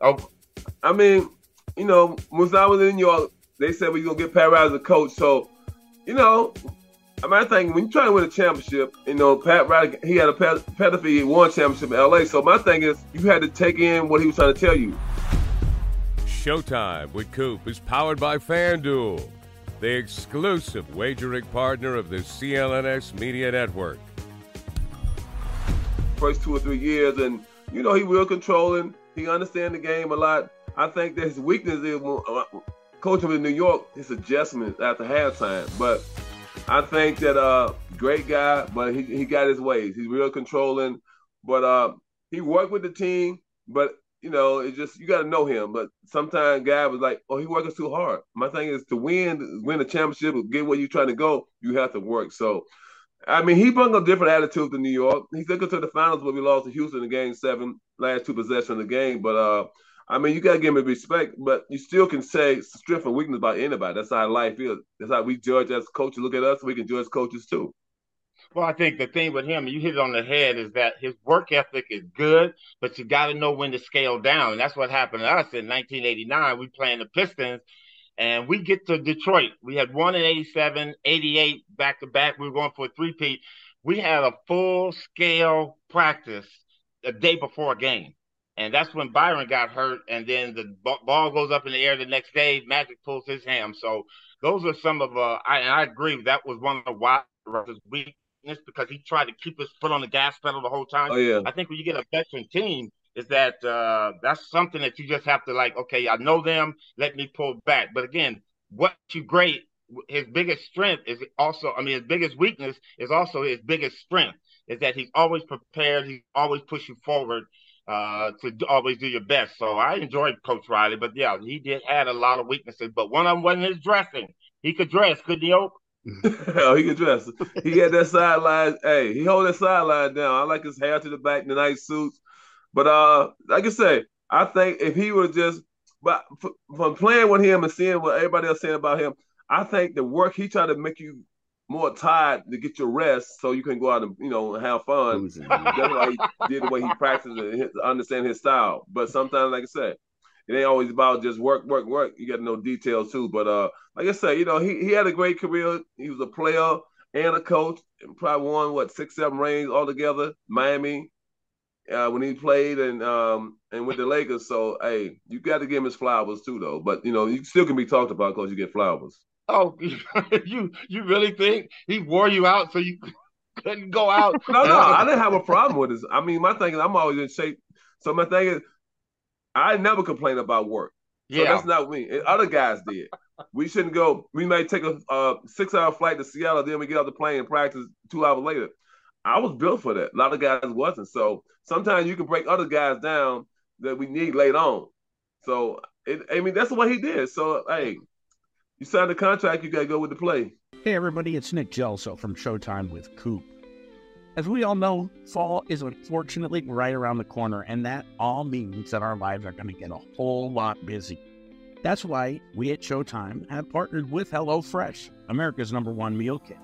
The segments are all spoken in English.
Oh, I mean, you know, when I was in New York, they said we're gonna get Pat Riley as a coach. So, you know, I mean, I think when you try to win a championship, you know, Pat Riley, he had a pedophy, he won championship in LA. So my thing is, you had to take in what he was trying to tell you. Showtime with Coop is powered by FanDuel, the exclusive wagering partner of the CLNS Media Network. First two or three years, and you know, he real controlling. He understand the game a lot. I think that his weakness is uh, coaching in New York, his adjustments after halftime. But I think that uh great guy, but he, he got his ways. He's real controlling. But uh he worked with the team, but you know, it's just you got to know him. But sometimes guy was like, "Oh, he working too hard." My thing is to win, win a championship, get where you're trying to go, you have to work. So I mean, he brought a different attitude to New York. He took us to the finals where we lost to Houston in game seven, last two possessions of the game. But uh, I mean, you gotta give him respect, but you still can say strength and weakness about anybody. That's how life is. That's how we judge as coaches. Look at us, we can judge coaches too. Well, I think the thing with him, you hit it on the head, is that his work ethic is good, but you got to know when to scale down. And that's what happened to us in 1989. We playing the Pistons, and we get to Detroit. We had one in 87, 88 back to back. We were going for a three-peat. We had a full scale practice the day before a game. And that's when Byron got hurt. And then the ball goes up in the air the next day. Magic pulls his ham. So those are some of, uh, I, and I agree, that was one of the Wilder's weakness because he tried to keep his foot on the gas pedal the whole time. Oh, yeah. I think when you get a veteran team, is that uh, that's something that you just have to like. Okay, I know them. Let me pull back. But again, what you great. His biggest strength is also. I mean, his biggest weakness is also his biggest strength. Is that he's always prepared. He's always pushing forward. Uh, to always do your best. So I enjoyed Coach Riley, but yeah, he did had a lot of weaknesses. But one of them wasn't his dressing. He could dress, couldn't he? Oak? oh, he could dress. He had that sideline. Hey, he hold that sideline down. I like his hair to the back, the nice suits. But uh, like I say, I think if he would just, but from playing with him and seeing what everybody else saying about him, I think the work he tried to make you more tired to get your rest so you can go out and you know have fun. That's why he did the way he practiced and understand his style. But sometimes, like I said, it ain't always about just work, work, work. You got to know details too. But uh, like I said, you know, he, he had a great career. He was a player and a coach, and probably won what six, seven rings altogether. Miami, uh, when he played and um and with the Lakers. So hey, you got to give him his flowers too, though. But you know, you still can be talked about because you get flowers. Oh, you you really think he wore you out so you couldn't go out? no, no, I didn't have a problem with this. I mean, my thing is I'm always in shape. So my thing is, I never complain about work. So yeah. that's not me. Other guys did. We shouldn't go. We may take a uh, six-hour flight to Seattle, then we get off the plane and practice two hours later. I was built for that. A lot of guys wasn't. So sometimes you can break other guys down that we need later on. So it, I mean, that's what he did. So hey, you signed the contract, you got to go with the play. Hey everybody, it's Nick Gelso from Showtime with Coop. As we all know, fall is unfortunately right around the corner, and that all means that our lives are going to get a whole lot busy. That's why we at Showtime have partnered with HelloFresh, America's number one meal kit.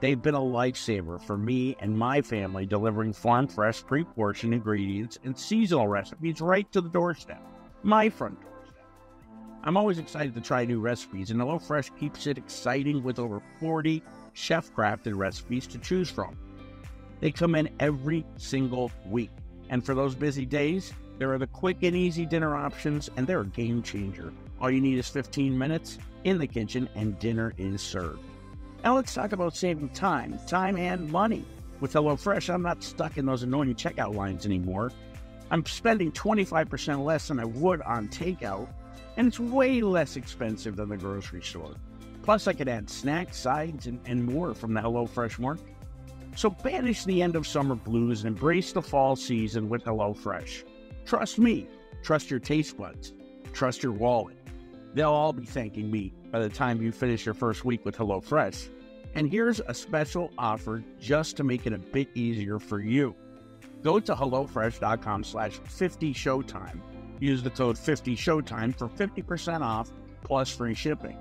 They've been a lifesaver for me and my family, delivering farm fresh, pre portioned ingredients and seasonal recipes right to the doorstep, my front doorstep. I'm always excited to try new recipes, and HelloFresh keeps it exciting with over 40 chef crafted recipes to choose from. They come in every single week, and for those busy days, There are the quick and easy dinner options, and they're a game changer. All you need is 15 minutes in the kitchen, and dinner is served. Now let's talk about saving time, time and money. With HelloFresh, I'm not stuck in those annoying checkout lines anymore. I'm spending 25% less than I would on takeout, and it's way less expensive than the grocery store. Plus, I could add snacks, sides, and, and more from the HelloFresh market. So banish the end of summer blues and embrace the fall season with HelloFresh. Trust me, trust your taste buds, trust your wallet. They'll all be thanking me by the time you finish your first week with HelloFresh. And here's a special offer just to make it a bit easier for you. Go to HelloFresh.com slash 50Showtime. Use the code 50Showtime for 50% off plus free shipping.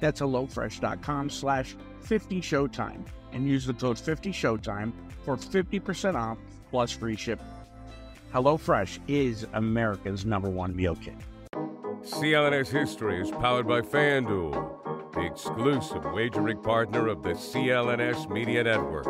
That's HelloFresh.com slash 50Showtime and use the code 50Showtime for 50% off plus free shipping. HelloFresh is America's number one meal kit. CLNS History is powered by FanDuel, the exclusive wagering partner of the CLNS Media Network.